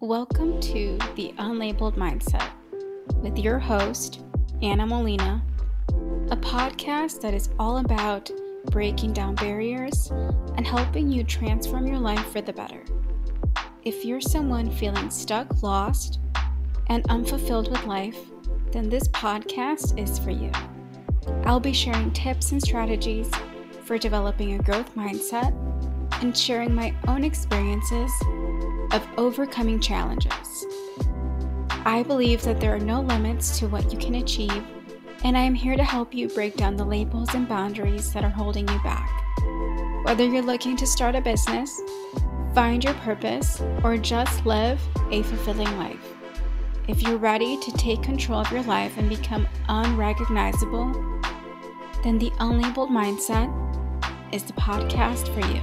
Welcome to the Unlabeled Mindset with your host, Anna Molina, a podcast that is all about breaking down barriers and helping you transform your life for the better. If you're someone feeling stuck, lost, and unfulfilled with life, then this podcast is for you. I'll be sharing tips and strategies for developing a growth mindset and sharing my own experiences of overcoming challenges. I believe that there are no limits to what you can achieve, and I am here to help you break down the labels and boundaries that are holding you back. Whether you're looking to start a business, find your purpose, or just live a fulfilling life. If you're ready to take control of your life and become unrecognizable, then the Unlabeled Mindset is the podcast for you.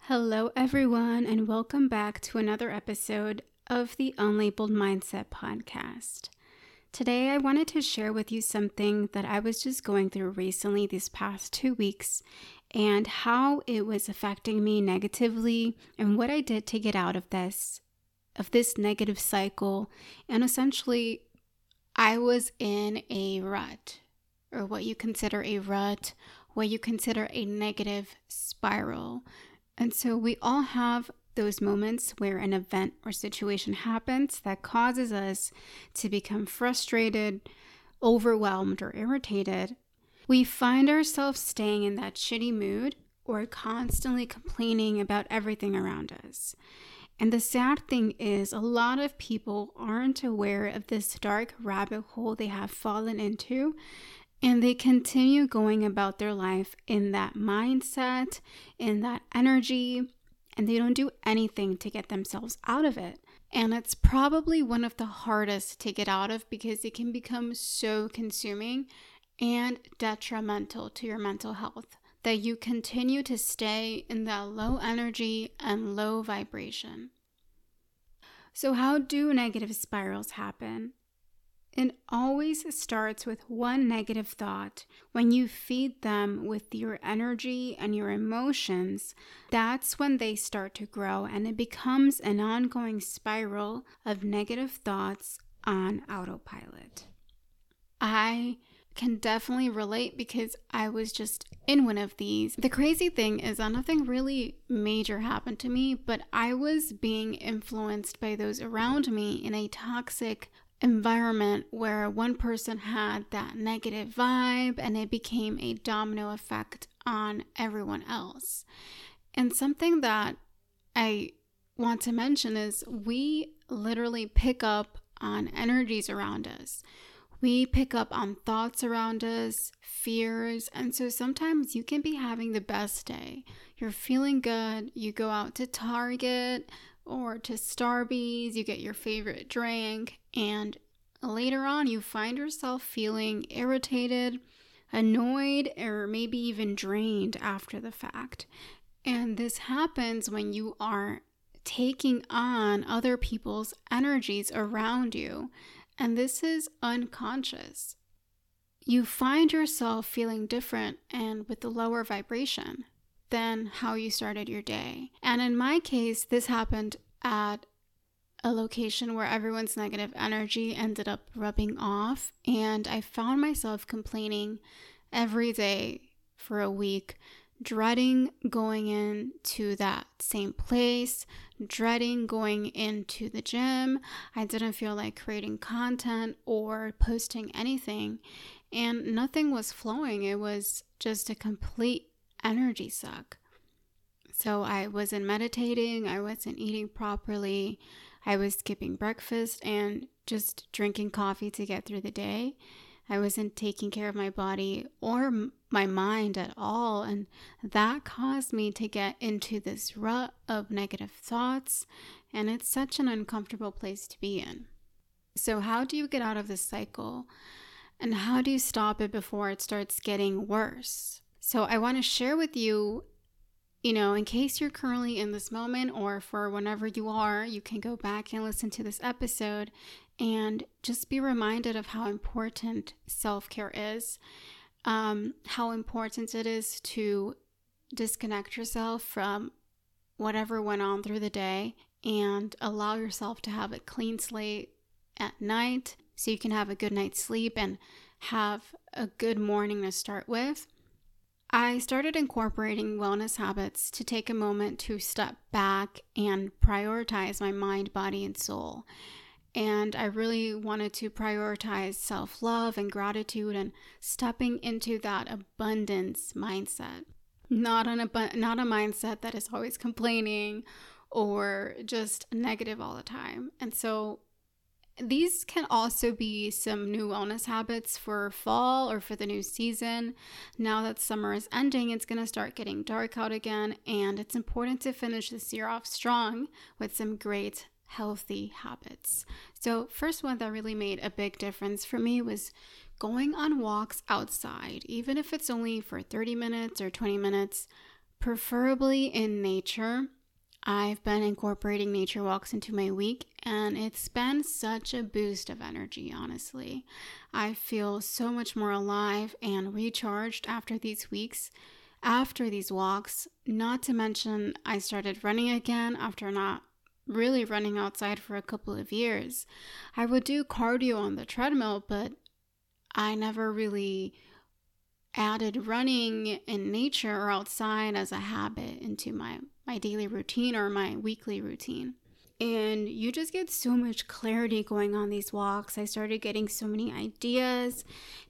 Hello, everyone, and welcome back to another episode of the Unlabeled Mindset Podcast. Today, I wanted to share with you something that I was just going through recently these past two weeks and how it was affecting me negatively and what I did to get out of this of this negative cycle and essentially I was in a rut or what you consider a rut, what you consider a negative spiral and so we all have those moments where an event or situation happens that causes us to become frustrated, overwhelmed, or irritated. We find ourselves staying in that shitty mood or constantly complaining about everything around us. And the sad thing is, a lot of people aren't aware of this dark rabbit hole they have fallen into and they continue going about their life in that mindset, in that energy, and they don't do anything to get themselves out of it. And it's probably one of the hardest to get out of because it can become so consuming and detrimental to your mental health that you continue to stay in that low energy and low vibration. So, how do negative spirals happen? It always starts with one negative thought. When you feed them with your energy and your emotions, that's when they start to grow and it becomes an ongoing spiral of negative thoughts on autopilot. I can definitely relate because I was just in one of these. The crazy thing is that nothing really major happened to me, but I was being influenced by those around me in a toxic environment where one person had that negative vibe and it became a domino effect on everyone else. And something that I want to mention is we literally pick up on energies around us. We pick up on thoughts around us, fears, and so sometimes you can be having the best day. You're feeling good, you go out to Target, or to Starbucks, you get your favorite drink, and later on you find yourself feeling irritated, annoyed, or maybe even drained after the fact. And this happens when you are taking on other people's energies around you, and this is unconscious. You find yourself feeling different and with a lower vibration than how you started your day. And in my case, this happened at a location where everyone's negative energy ended up rubbing off. And I found myself complaining every day for a week, dreading going into that same place, dreading going into the gym. I didn't feel like creating content or posting anything, and nothing was flowing. It was just a complete energy suck. So I wasn't meditating, I wasn't eating properly, I was skipping breakfast and just drinking coffee to get through the day. I wasn't taking care of my body or my mind at all. And that caused me to get into this rut of negative thoughts. And it's such an uncomfortable place to be in. So, how do you get out of this cycle? And how do you stop it before it starts getting worse? So, I want to share with you you know, in case you're currently in this moment or for whenever you are, you can go back and listen to this episode and just be reminded of how important self care is, um, how important it is to disconnect yourself from whatever went on through the day and allow yourself to have a clean slate at night so you can have a good night's sleep and have a good morning to start with. I started incorporating wellness habits to take a moment to step back and prioritize my mind, body, and soul. And I really wanted to prioritize self love and gratitude and stepping into that abundance mindset. Not an not a mindset that is always complaining or just negative all the time. And so these can also be some new wellness habits for fall or for the new season. Now that summer is ending, it's going to start getting dark out again, and it's important to finish this year off strong with some great healthy habits. So, first one that really made a big difference for me was going on walks outside, even if it's only for 30 minutes or 20 minutes, preferably in nature. I've been incorporating nature walks into my week, and it's been such a boost of energy, honestly. I feel so much more alive and recharged after these weeks, after these walks. Not to mention, I started running again after not really running outside for a couple of years. I would do cardio on the treadmill, but I never really added running in nature or outside as a habit into my my daily routine or my weekly routine. And you just get so much clarity going on these walks. I started getting so many ideas,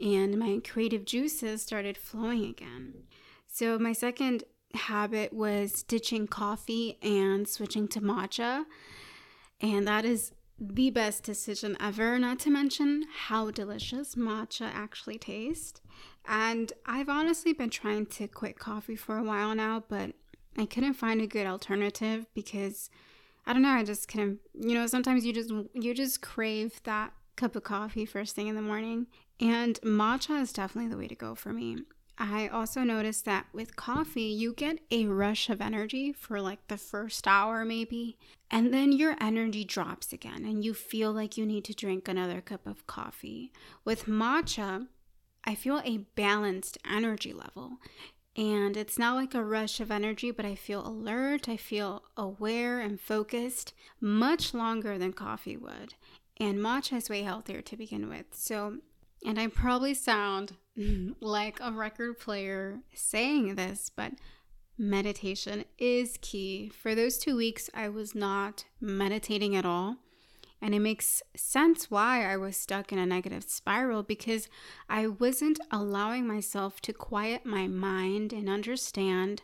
and my creative juices started flowing again. So, my second habit was ditching coffee and switching to matcha. And that is the best decision ever, not to mention how delicious matcha actually tastes. And I've honestly been trying to quit coffee for a while now, but I couldn't find a good alternative because I don't know, I just couldn't, you know, sometimes you just you just crave that cup of coffee first thing in the morning, and matcha is definitely the way to go for me. I also noticed that with coffee, you get a rush of energy for like the first hour, maybe, and then your energy drops again, and you feel like you need to drink another cup of coffee. With matcha, I feel a balanced energy level. And it's not like a rush of energy, but I feel alert, I feel aware and focused much longer than coffee would. And matcha is way healthier to begin with. So, and I probably sound mm-hmm. like a record player saying this, but meditation is key. For those two weeks, I was not meditating at all. And it makes sense why I was stuck in a negative spiral because I wasn't allowing myself to quiet my mind and understand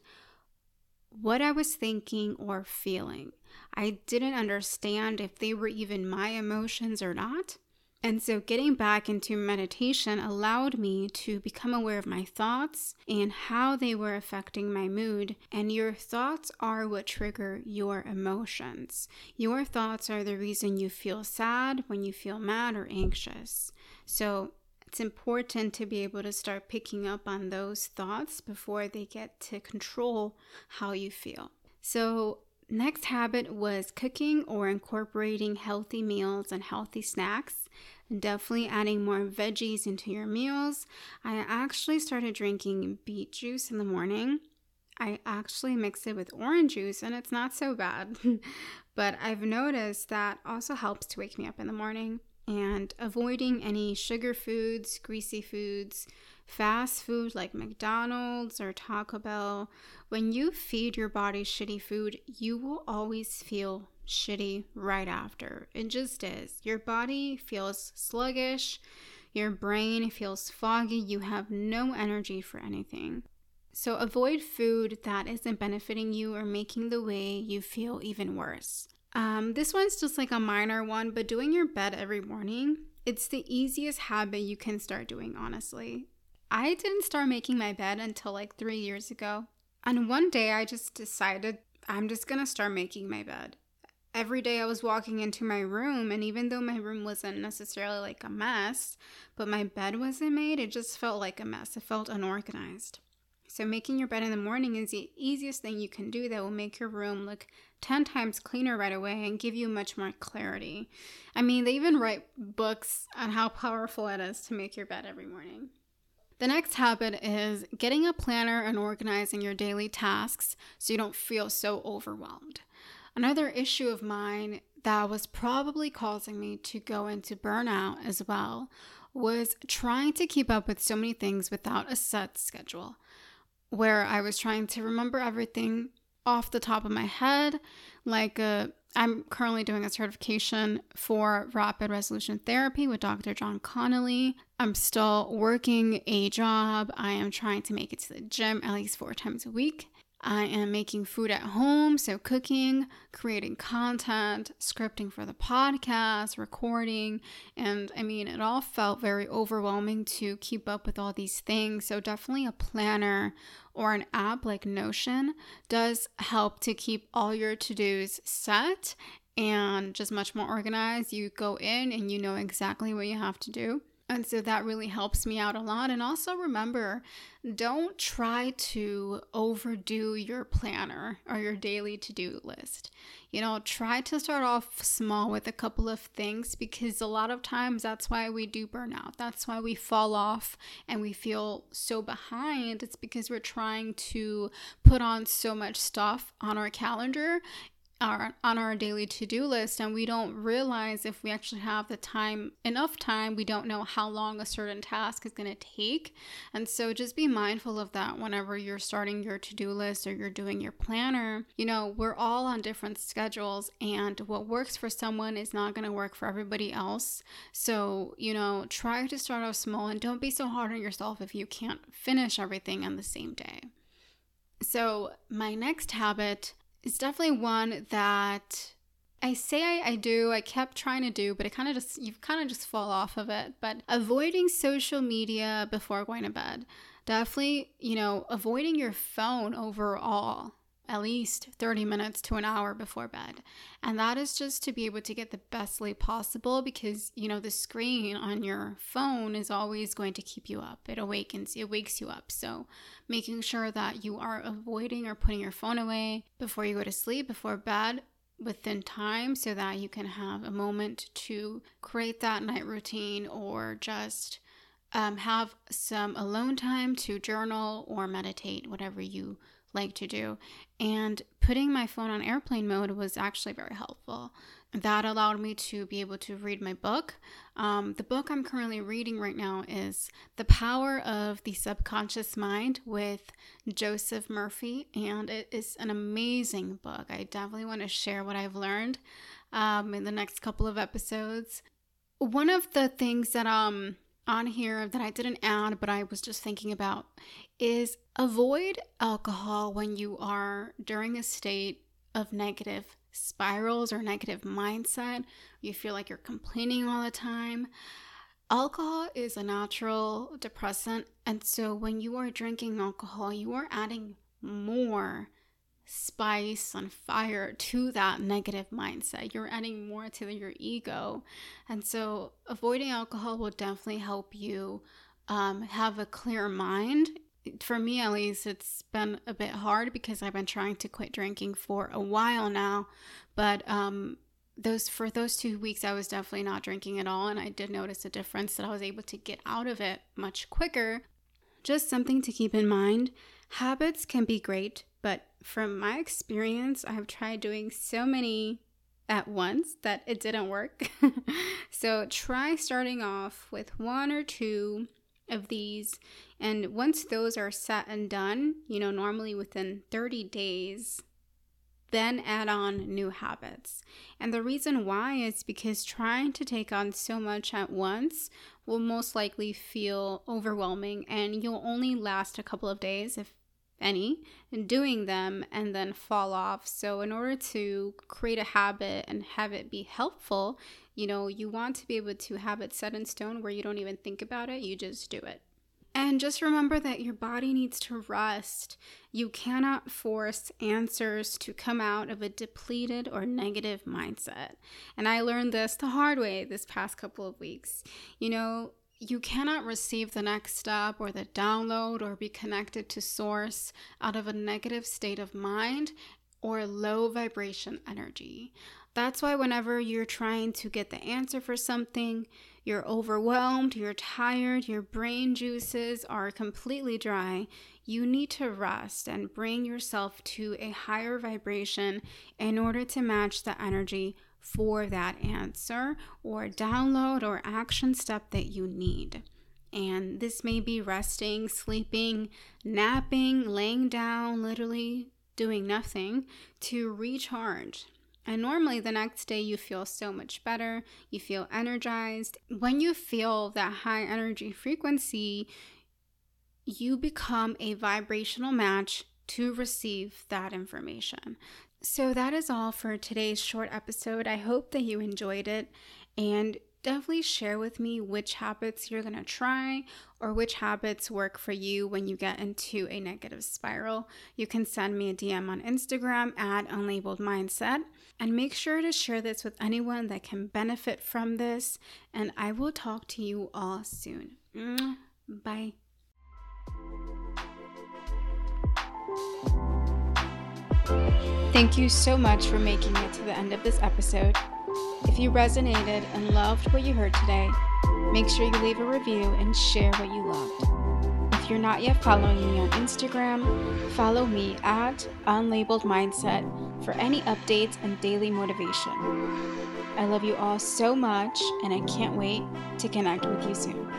what I was thinking or feeling. I didn't understand if they were even my emotions or not. And so, getting back into meditation allowed me to become aware of my thoughts and how they were affecting my mood. And your thoughts are what trigger your emotions. Your thoughts are the reason you feel sad, when you feel mad or anxious. So, it's important to be able to start picking up on those thoughts before they get to control how you feel. So, Next habit was cooking or incorporating healthy meals and healthy snacks. Definitely adding more veggies into your meals. I actually started drinking beet juice in the morning. I actually mix it with orange juice and it's not so bad. but I've noticed that also helps to wake me up in the morning and avoiding any sugar foods, greasy foods, fast food like McDonald's or Taco Bell, when you feed your body shitty food, you will always feel shitty right after. It just is. Your body feels sluggish, your brain feels foggy, you have no energy for anything. So avoid food that isn't benefiting you or making the way you feel even worse. Um, this one's just like a minor one, but doing your bed every morning, it's the easiest habit you can start doing, honestly. I didn't start making my bed until like three years ago. And one day I just decided I'm just gonna start making my bed. Every day I was walking into my room, and even though my room wasn't necessarily like a mess, but my bed wasn't made, it just felt like a mess. It felt unorganized. So, making your bed in the morning is the easiest thing you can do that will make your room look 10 times cleaner right away and give you much more clarity. I mean, they even write books on how powerful it is to make your bed every morning. The next habit is getting a planner and organizing your daily tasks so you don't feel so overwhelmed. Another issue of mine that was probably causing me to go into burnout as well was trying to keep up with so many things without a set schedule, where I was trying to remember everything off the top of my head. Like, uh, I'm currently doing a certification for rapid resolution therapy with Dr. Jon Connelly. I'm still working a job. I am trying to make it to the gym at least four times a week. I am making food at home, so cooking, creating content, scripting for the podcast, recording, and I mean, it all felt very overwhelming to keep up with all these things. So, definitely a planner or an app like Notion does help to keep all your to dos set and just much more organized. You go in and you know exactly what you have to do. And so that really helps me out a lot. And also remember, don't try to overdo your planner or your daily to do list. You know, try to start off small with a couple of things because a lot of times that's why we do burnout. That's why we fall off and we feel so behind. It's because we're trying to put on so much stuff on our calendar our on our daily to-do list and we don't realize if we actually have the time enough time we don't know how long a certain task is going to take. And so just be mindful of that whenever you're starting your to-do list or you're doing your planner. You know we're all on different schedules and what works for someone is not going to work for everybody else. So you know try to start off small and don't be so hard on yourself if you can't finish everything on the same day. So my next habit is definitely one that I say I, I, do, I kept trying to do, but it kind of just, you kind of just fall off of it. But avoiding social media before going to bed. Definitely, you know, avoiding your phone overall at least 30 minutes to an hour before bed. And that is just to be able to get the best sleep possible because, you know, the screen on your phone is always going to keep you up. It awakens, it wakes you up. So, making sure that you are avoiding or putting your phone away before you go to sleep, before bed, within time so that you can have a moment to create that night routine or just um, have some alone time to journal or meditate, whatever you like to do. And putting my phone on airplane mode was actually very helpful. That allowed me to be able to read my book. Um, the book I'm currently reading right now is The Power of the Subconscious Mind with Joseph Murphy, and it is an amazing book. I definitely want to share what I've learned um, in the next couple of episodes. One of the things that um on here that I didn't add, but I was just thinking about is avoid alcohol when you are during a state of negative spirals or negative mindset. You feel like you're complaining all the time. Alcohol is a natural depressant, and so when you are drinking alcohol, you are adding more spice and fire to that negative mindset. You're adding more to your ego. And so, avoiding alcohol will definitely help you um, have a clear mind. For me, at least, it's been a bit hard because I've been trying to quit drinking for a while now. But um, those for those two weeks, I was definitely not drinking at all, and I did notice a difference that I was able to get out of it much quicker. Just something to keep in mind. Habits can be great, but from my experience, I've tried doing so many at once that it didn't work. so try starting off with one or two of these. And once those are set and done, you know, normally within 30 days, then add on new habits. And the reason why is because trying to take on so much at once will most likely feel overwhelming and you'll only last a couple of days if any in doing them and then fall off. So, in order to create a habit and have it be helpful, you know, you want to be able to have it set in stone where you don't even think about it, you just do it. And just remember that your body needs to rest. You cannot force answers to come out of a depleted or negative mindset. And I learned this the hard way this past couple of weeks. You know, you cannot receive the next step or the download or be connected to source out of a negative state of mind or low vibration energy. That's why, whenever you're trying to get the answer for something, you're overwhelmed, you're tired, your brain juices are completely dry, you need to rest and bring yourself to a higher vibration in order to match the energy for that answer or download or action step that you need. And this may be resting, sleeping, napping, laying down, literally doing nothing to recharge. And normally the next day you feel so much better, you feel energized. When you feel that high energy frequency, you become a vibrational match to receive that information. So, that is all for today's short episode. I hope that you enjoyed it and definitely share with me which habits you're going to try or which habits work for you when you get into a negative spiral. You can send me a DM on Instagram at unlabeled mindset and make sure to share this with anyone that can benefit from this. And I will talk to you all soon. Mm, bye. Thank you so much for making it to the end of this episode. If you resonated and loved what you heard today, make sure you leave a review and share what you loved. If you're not yet following me on Instagram, follow me at Unlabeled Mindset for any updates and daily motivation. I love you all so much, and I can't wait to connect with you soon.